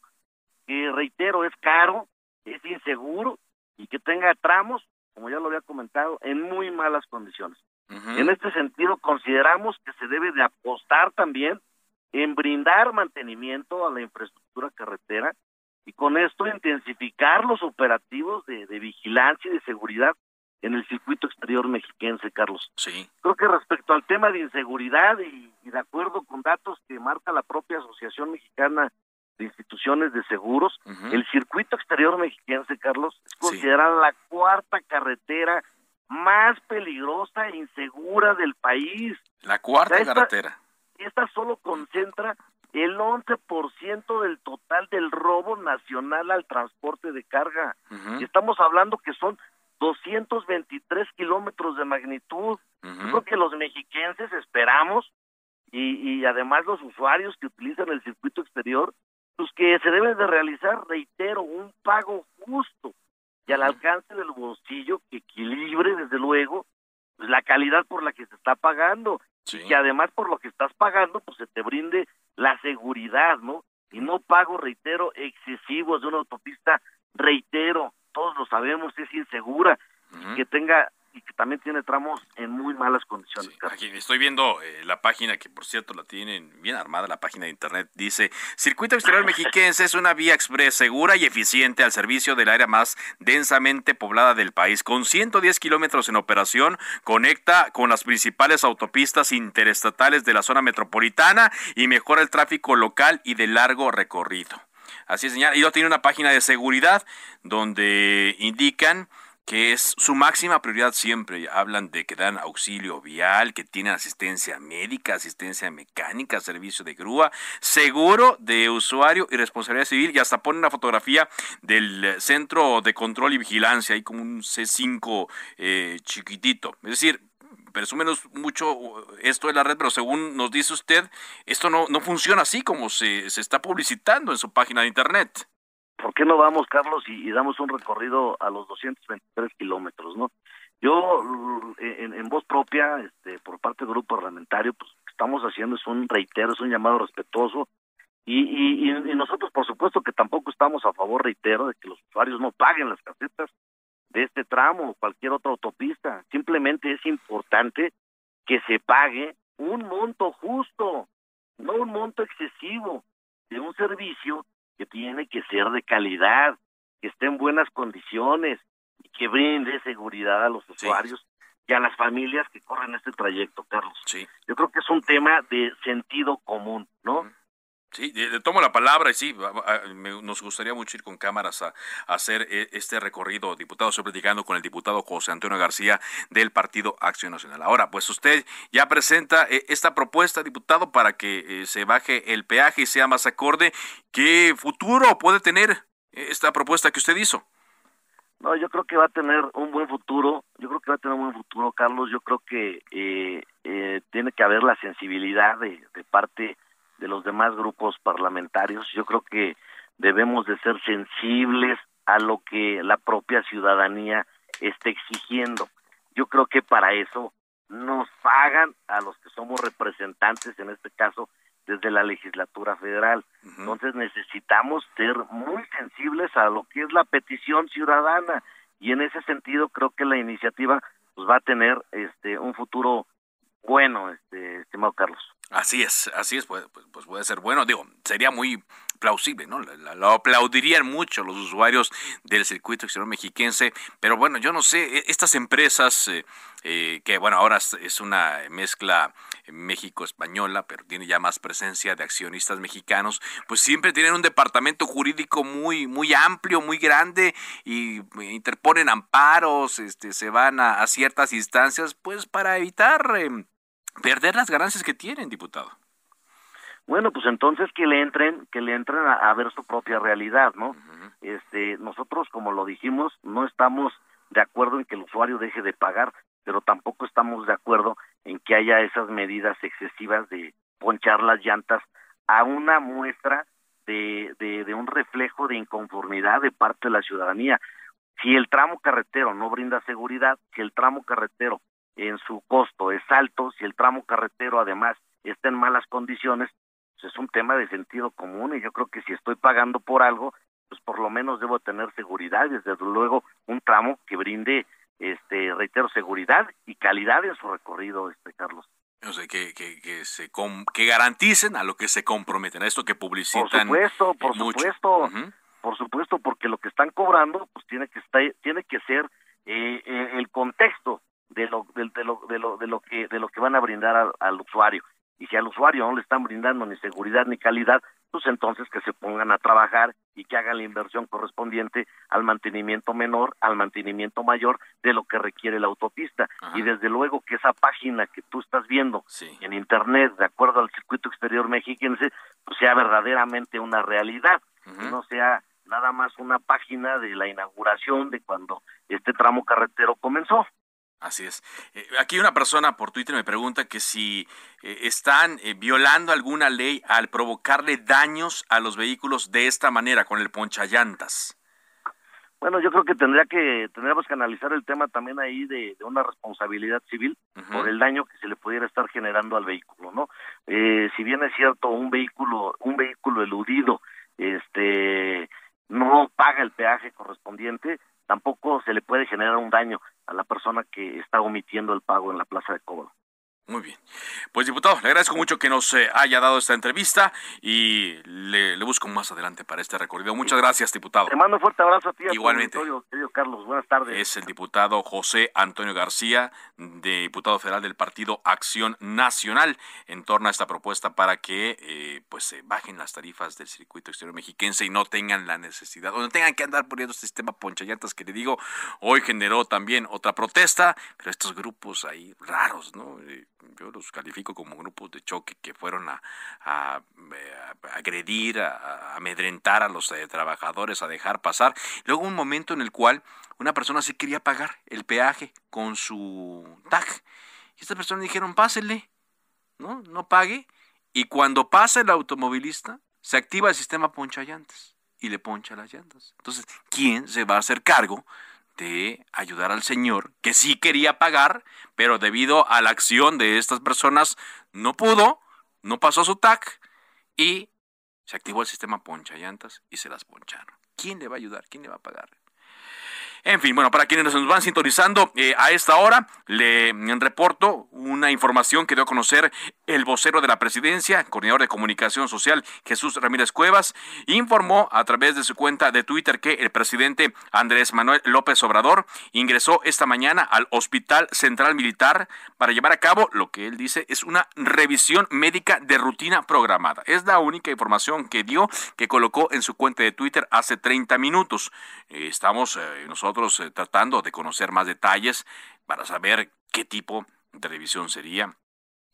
que, reitero, es caro, es inseguro y que tenga tramos, como ya lo había comentado, en muy malas condiciones. En este sentido, consideramos que se debe de apostar también en brindar mantenimiento a la infraestructura carretera y con esto intensificar los operativos de, vigilancia y de seguridad en el circuito exterior mexiquense, Carlos. Sí. Creo que respecto al tema de inseguridad y, de acuerdo con datos que marca la propia Asociación Mexicana de Instituciones de Seguros, el circuito exterior mexiquense, Carlos, es considerada la cuarta carretera más peligrosa e insegura del país. La cuarta carretera. Esta solo concentra el 11% del total del robo nacional al transporte de carga. Y estamos hablando que son 223 kilómetros de magnitud. creo que los mexiquenses esperamos y, y además los usuarios que utilizan el circuito exterior, pues que se debe de realizar, reitero, un pago justo y al alcance del bolsillo que equilibre, desde luego, pues, la calidad por la que se está pagando. Y que además por lo que estás pagando, pues se te brinde la seguridad, ¿no? Y no pago, reitero, excesivos de una autopista, reitero, todos lo sabemos, es insegura, que tenga y que también tiene tramos en muy malas condiciones. aquí estoy viendo eh, la página que por cierto la tienen bien armada, la página de internet dice, Circuito Exterior Mexiquense es una vía express segura y eficiente al servicio del área más densamente poblada del país. Con 110 kilómetros en operación, conecta con las principales autopistas interestatales de la zona metropolitana y mejora el tráfico local y de largo recorrido. Así es, señal. Y luego tiene una página de seguridad donde indican que es su máxima prioridad siempre. Hablan de que dan auxilio vial, que tienen asistencia médica, asistencia mecánica, servicio de grúa, seguro de usuario y responsabilidad civil y hasta ponen una fotografía del centro de control y vigilancia, ahí como un C5 eh, chiquitito. Es decir, menos mucho esto de la red, pero según nos dice usted, esto no, no funciona así como se, se está publicitando en su página de internet. ¿Por qué no vamos, Carlos, y, damos un recorrido a los 223 kilómetros, no? Yo, en, voz propia, este, por parte del grupo parlamentario, pues lo que estamos haciendo es un reitero, es un llamado respetuoso, y, y, nosotros, por supuesto, que tampoco estamos a favor, reitero, de que los usuarios no paguen las casetas de este tramo o cualquier otra autopista. Simplemente es importante que se pague un monto justo, no un monto excesivo de un servicio que tiene que ser de calidad, que esté en buenas condiciones y que brinde seguridad a los usuarios y a las familias que corren este trayecto, Carlos. Sí. Yo creo que es un tema de sentido común, ¿no? Sí, le tomo la palabra y sí, nos gustaría mucho ir con cámaras a, hacer eh, este recorrido. Diputado, estoy platicando con el diputado José Antonio García del Partido Acción Nacional. Ahora, pues usted ya presenta eh, esta propuesta, diputado, para que eh, se baje el peaje y sea más acorde. ¿Qué futuro puede tener esta propuesta que usted hizo? No, yo creo que va a tener un buen futuro. Yo creo que va a tener un buen futuro, Carlos. Yo creo que tiene que haber la sensibilidad de, de parte de los demás grupos parlamentarios. Yo creo que debemos de ser sensibles a lo que la propia ciudadanía está exigiendo. Yo creo que para eso nos pagan a los que somos representantes, en este caso desde la legislatura federal. Entonces necesitamos ser muy sensibles a lo que es la petición ciudadana y en ese sentido creo que la iniciativa pues va a tener este un futuro bueno, este estimado Carlos. Así es, así es, pues, pues, puede ser bueno, digo, sería muy plausible, ¿no? Lo aplaudirían mucho los usuarios del circuito exterior mexiquense, pero bueno, yo no sé, e, estas empresas eh, eh, que, bueno, ahora es una mezcla México-española, pero tiene ya más presencia de accionistas mexicanos, pues siempre tienen un departamento jurídico muy, muy amplio, muy grande y interponen amparos, este, se van a, ciertas instancias, pues para evitar... Em, perder las ganancias que tienen, diputado. Bueno, pues entonces que le entren, que le entren a, ver su propia realidad, ¿no? Este, nosotros, como lo dijimos, no estamos de acuerdo en que el usuario deje de pagar, pero tampoco estamos de acuerdo en que haya esas medidas excesivas de ponchar las llantas a una muestra de, de, de un reflejo de inconformidad de parte de la ciudadanía. Si el tramo carretero no brinda seguridad, si el tramo carretero en su costo es alto, si el tramo carretero además está en malas condiciones, pues es un tema de sentido común y yo creo que si estoy pagando por algo, pues por lo menos debo tener seguridad, desde luego un tramo que brinde, este, reitero, seguridad y calidad en su recorrido, este Carlos. O sea, que, que, que, se que garanticen a lo que se comprometen, a esto que publicitan. Por supuesto, por supuesto, por supuesto, porque lo que están cobrando, pues tiene que estar, tiene que ser eh, eh, el contexto de lo, de, lo, de lo, de lo que, de lo que van a brindar al usuario. Y si al usuario no le están brindando ni seguridad ni calidad, pues entonces que se pongan a trabajar y que hagan la inversión correspondiente al mantenimiento menor, al mantenimiento mayor de lo que requiere la autopista. Y desde luego que esa página que tú estás viendo en Internet, de acuerdo al circuito exterior mexiquense, pues sea verdaderamente una realidad, no sea nada más una página de la inauguración de cuando este tramo carretero comenzó. Así es. Eh, aquí una persona por Twitter me pregunta que si eh, están eh, violando alguna ley al provocarle daños a los vehículos de esta manera, con el ponchallantas. Bueno, yo creo que tendría que tendríamos que analizar el tema también ahí de, una responsabilidad civil por el daño que se le pudiera estar generando al vehículo, ¿no? si bien es cierto un vehículo un vehículo eludido, este no paga el peaje correspondiente, tampoco se le puede generar un daño a la persona que está omitiendo el pago en la plaza de cobro. Muy bien. Pues diputado, le agradezco mucho que nos eh, haya dado esta entrevista y le, busco más adelante para este recorrido. Muchas gracias, diputado. Te mando un fuerte abrazo a ti. Igualmente. querido Carlos, buenas tardes. Es el diputado José Antonio García, de diputado federal del Partido Acción Nacional, en torno a esta propuesta para que eh, pues se bajen las tarifas del circuito exterior mexiquense y no tengan la necesidad, o no tengan que andar poniendo este sistema ponchallantas que le digo, hoy generó también otra protesta, pero estos grupos ahí raros, ¿no? Yo los califico como grupos de choque que fueron a, agredir, a, amedrentar a los eh, trabajadores, a dejar pasar. Luego un momento en el cual una persona sí quería pagar el peaje con su tag. Y estas personas dijeron, pásele, ¿no? No pague. Y cuando pasa el automovilista, se activa el sistema poncha llantas y le poncha las llantas. Entonces, ¿quién se va a hacer cargo de ayudar al señor que sí quería pagar, pero debido a la acción de estas personas no pudo, no pasó su TAC y se activó el sistema poncha llantas y se las poncharon. ¿Quién le va a ayudar? ¿Quién le va a pagar? En fin, bueno, para quienes nos van sintonizando eh, a esta hora, le reporto una información que dio a conocer el vocero de la presidencia, coordinador de comunicación social, Jesús Ramírez Cuevas, informó a través de su cuenta de Twitter que el presidente Andrés Manuel López Obrador ingresó esta mañana al Hospital Central Militar para llevar a cabo lo que él dice es una revisión médica de rutina programada. Es la única información que dio, que colocó en su cuenta de Twitter hace 30 minutos. Eh, estamos eh, nosotros nosotros eh, tratando de conocer más detalles para saber qué tipo de revisión sería,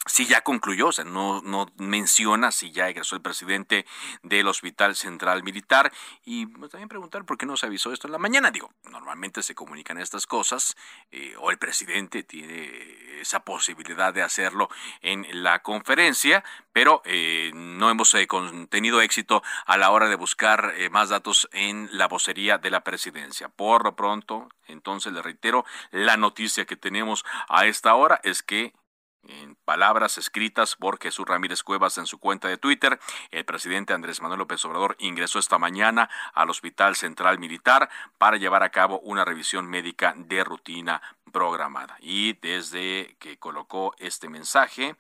si ya concluyó, o sea, no, no menciona si ya egresó el presidente del Hospital Central Militar y pues, también preguntar por qué no se avisó esto en la mañana. Digo, normalmente se comunican estas cosas eh, o el presidente tiene esa posibilidad de hacerlo en la conferencia, pero eh, no hemos eh, tenido éxito a la hora de buscar más datos en la vocería de la presidencia. Por lo pronto, entonces le reitero, la noticia que tenemos a esta hora es que en palabras escritas por Jesús Ramírez Cuevas en su cuenta de Twitter, el presidente Andrés Manuel López Obrador ingresó esta mañana al Hospital Central Militar para llevar a cabo una revisión médica de rutina programada. Y desde que colocó este mensaje,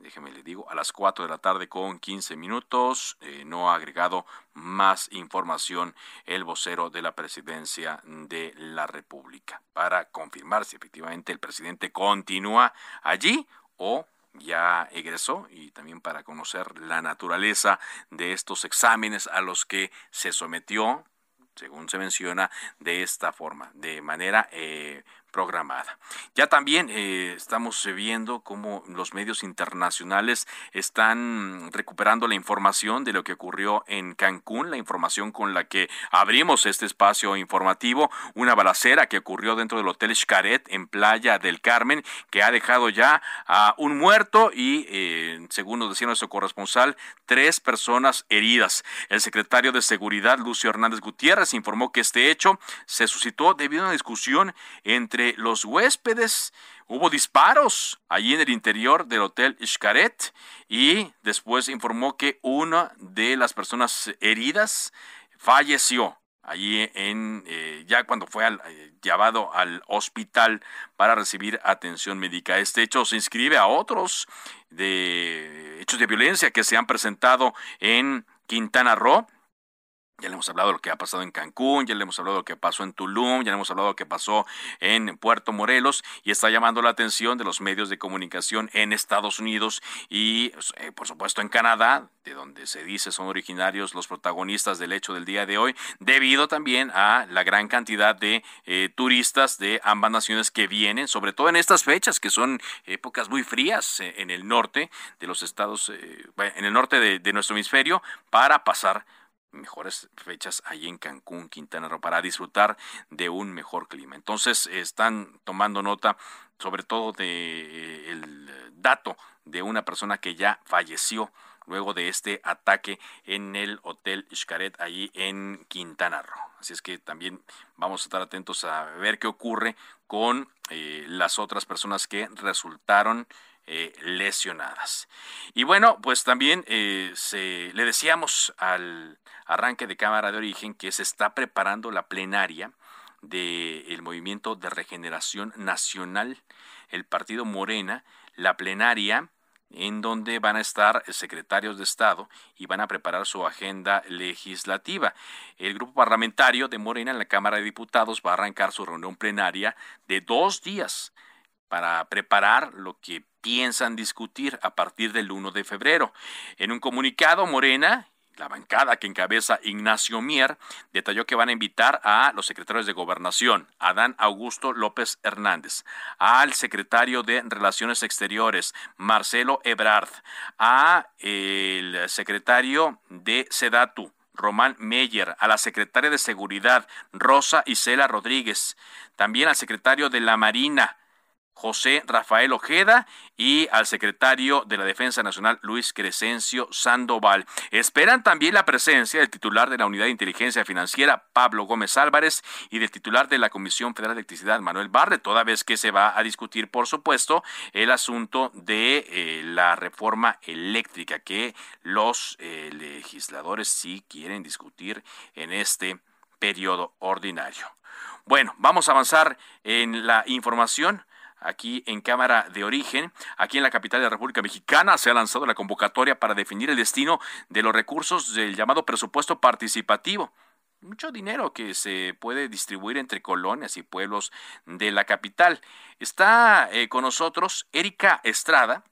déjeme le digo, a las 4 de la tarde con 15 minutos. Eh, no ha agregado más información el vocero de la presidencia de la República para confirmar si efectivamente el presidente continúa allí o ya egresó y también para conocer la naturaleza de estos exámenes a los que se sometió, según se menciona, de esta forma, de manera eh, programada. Ya también eh, estamos viendo cómo los medios internacionales están recuperando la información de lo que ocurrió en Cancún, la información con la que abrimos este espacio informativo, una balacera que ocurrió dentro del Hotel Xcaret en Playa del Carmen, que ha dejado ya a un muerto y, eh, según nos decía nuestro corresponsal, tres personas heridas. El secretario de Seguridad, Lucio Hernández Gutiérrez, informó que este hecho se suscitó debido a una discusión entre los huéspedes. Hubo disparos allí en el interior del hotel Xcaret y después informó que una de las personas heridas falleció allí en eh, ya cuando fue eh, llevado al hospital para recibir atención médica. Este hecho se inscribe a otros de hechos de violencia que se han presentado en Quintana Roo ya le hemos hablado de lo que ha pasado en Cancún, ya le hemos hablado de lo que pasó en Tulum, ya le hemos hablado de lo que pasó en Puerto Morelos y está llamando la atención de los medios de comunicación en Estados Unidos y eh, por supuesto en Canadá, de donde se dice son originarios los protagonistas del hecho del día de hoy, debido también a la gran cantidad de eh, turistas de ambas naciones que vienen, sobre todo en estas fechas que son épocas muy frías eh, en el norte de los estados, en el norte de nuestro hemisferio, para pasar mejores fechas ahí en Cancún, Quintana Roo, para disfrutar de un mejor clima. Entonces están tomando nota sobre todo de eh, el dato de una persona que ya falleció luego de este ataque en el Hotel Xcaret allí en Quintana Roo. Así es que también vamos a estar atentos a ver qué ocurre con eh, las otras personas que resultaron eh, lesionadas. Y bueno, pues también eh, se, le decíamos al arranque de Cámara de Origen que se está preparando la plenaria del Movimiento de Regeneración Nacional, el Partido Morena, la plenaria en donde van a estar secretarios de Estado y van a preparar su agenda legislativa. El grupo parlamentario de Morena en la Cámara de Diputados va a arrancar su reunión plenaria de dos días para preparar lo que piensan discutir a partir del 1 de febrero. En un comunicado, Morena la bancada que encabeza Ignacio Mier detalló que van a invitar a los secretarios de Gobernación, Adán Augusto López Hernández, al secretario de Relaciones Exteriores, Marcelo Ebrard, a el secretario de Sedatu, Román Meyer, a la secretaria de Seguridad, Rosa Isela Rodríguez, también al secretario de la Marina, José Rafael Ojeda y al secretario de la Defensa Nacional Luis Crescencio Sandoval. Esperan también la presencia del titular de la Unidad de Inteligencia Financiera Pablo Gómez Álvarez y del titular de la Comisión Federal de Electricidad Manuel Barre, toda vez que se va a discutir, por supuesto, el asunto de eh, la reforma eléctrica que los eh, legisladores sí quieren discutir en este periodo ordinario. Bueno, vamos a avanzar en la información aquí en Cámara de Origen, aquí en la capital de la República Mexicana, se ha lanzado la convocatoria para definir el destino de los recursos del llamado presupuesto participativo. Mucho dinero que se puede distribuir entre colonias y pueblos de la capital. Está eh, con nosotros Erika Estrada,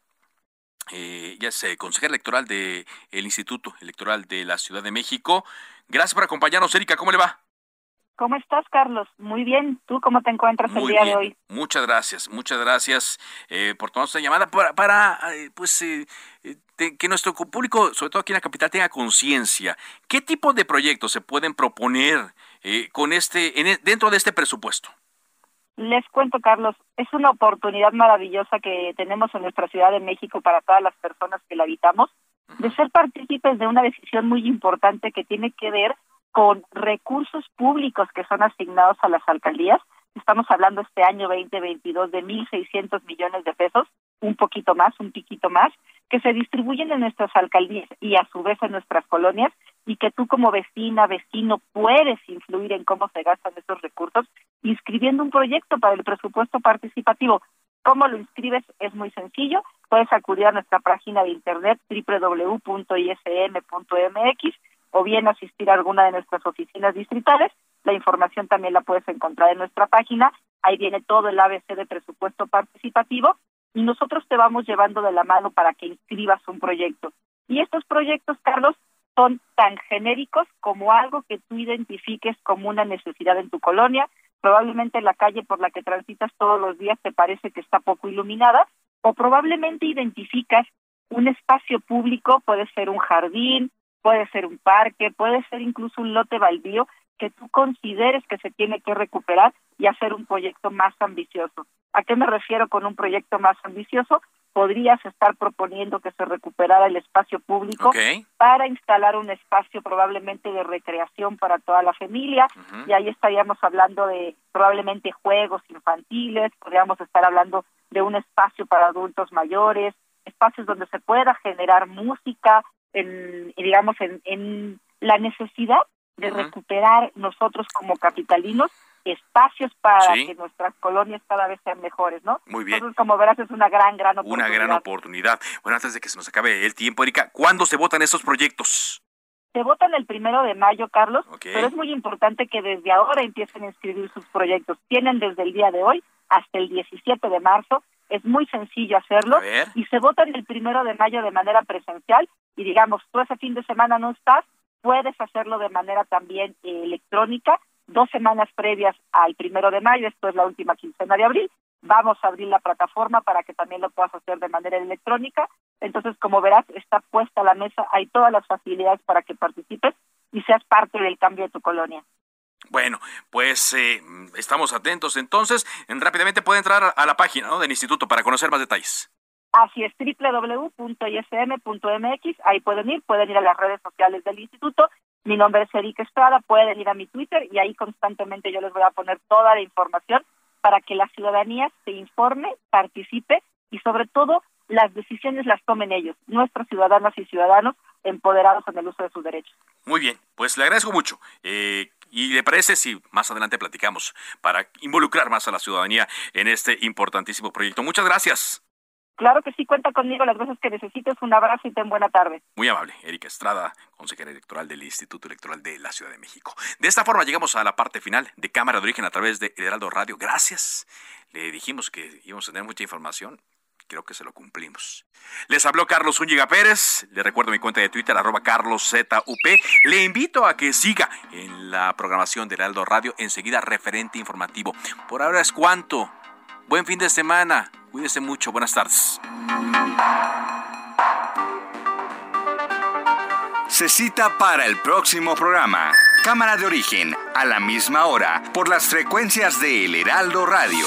eh, ya es consejera electoral del Instituto Electoral de la Ciudad de México. Gracias por acompañarnos, Erika. ¿Cómo le va? ¿Cómo estás, Carlos? Muy bien. ¿Tú cómo te encuentras el día de hoy? Muchas gracias, muchas gracias eh, por tomar esta llamada para, para eh, pues, eh, que nuestro público, sobre todo aquí en la capital, tenga conciencia. ¿Qué tipo de proyectos se pueden proponer con este, en, e, dentro de este presupuesto? Les cuento, Carlos, es una oportunidad maravillosa que tenemos en nuestra Ciudad de México para todas las personas que la habitamos, de ser partícipes de una decisión muy importante que tiene que ver con recursos públicos que son asignados a las alcaldías. Estamos hablando este año 2022 de 1.600 millones de pesos, un poquito más, un piquito más, que se distribuyen en nuestras alcaldías y a su vez en nuestras colonias y que tú como vecina, vecino, puedes influir en cómo se gastan esos recursos inscribiendo un proyecto para el presupuesto participativo. ¿Cómo lo inscribes? Es muy sencillo. Puedes acudir a nuestra página de internet www.ism.mx o bien asistir a alguna de nuestras oficinas distritales. La información también la puedes encontrar en nuestra página. Ahí viene todo el ABC de presupuesto participativo y nosotros te vamos llevando de la mano para que inscribas un proyecto. Y estos proyectos, Carlos, son tan genéricos como algo que tú identifiques como una necesidad en tu colonia. Probablemente la calle por la que transitas todos los días te parece que está poco iluminada o probablemente identificas un espacio público, puede ser un jardín, puede ser un parque, puede ser incluso un lote baldío que tú consideres que se tiene que recuperar y hacer un proyecto más ambicioso. ¿A qué me refiero con un proyecto más ambicioso? podrías estar proponiendo que se recuperara el espacio público para instalar un espacio probablemente de recreación para toda la familia y ahí estaríamos hablando de probablemente juegos infantiles, podríamos estar hablando de un espacio para adultos mayores, espacios donde se pueda generar música, en, digamos, en, en la necesidad de recuperar nosotros como capitalinos espacios para Sí. que nuestras colonias cada vez sean mejores, ¿no? Muy bien. Entonces, como verás, es una gran, gran oportunidad. Una gran oportunidad. Bueno, antes de que se nos acabe el tiempo, Erika, ¿cuándo se votan estos proyectos? Se votan el primero de mayo, Carlos, pero es muy importante que desde ahora empiecen a inscribir sus proyectos. Tienen desde el día de hoy hasta el 17 de marzo. Es muy sencillo hacerlo y se votan el primero de mayo de manera presencial y digamos, tú ese fin de semana no estás, puedes hacerlo de manera también eh, electrónica, dos semanas previas al primero de mayo, esto es la última quincena de abril, vamos a abrir la plataforma para que también lo puedas hacer de manera electrónica. Entonces, como verás, está puesta a la mesa, hay todas las facilidades para que participes y seas parte del cambio de tu colonia. Bueno, pues eh, estamos atentos entonces. En- Rápidamente puede entrar a- la página ¿no? del instituto para conocer más detalles. Así es, www.ism.mx, ahí pueden ir, pueden ir a las redes sociales del instituto. Mi nombre es Erika Estrada, pueden ir a mi Twitter y ahí constantemente yo les voy a poner toda la información para que la ciudadanía se informe, participe y sobre todo las decisiones las tomen ellos, nuestros ciudadanas y ciudadanos empoderados en el uso de sus derechos. Muy bien, pues le agradezco mucho. Eh, ¿Y le parece si más adelante platicamos para involucrar más a la ciudadanía en este importantísimo proyecto? Muchas gracias. Claro que sí, cuenta conmigo las veces que necesites. Un abrazo y ten buena tarde. Muy amable, Erika Estrada, consejera electoral del Instituto Electoral de la Ciudad de México. De esta forma llegamos a la parte final de Cámara de Origen a través de Heraldo Radio. Gracias. Le dijimos que íbamos a tener mucha información. Creo que se lo cumplimos. Les habló Carlos Úñiga Pérez. Le recuerdo mi cuenta de Twitter, arroba carloszup. Le invito a que siga en la programación de Heraldo Radio. Enseguida, referente informativo. Por ahora es cuanto. Buen fin de semana. Cuídese mucho. Buenas tardes. Se cita para el próximo programa. Cámara de origen, a la misma hora, por las frecuencias de El Heraldo Radio.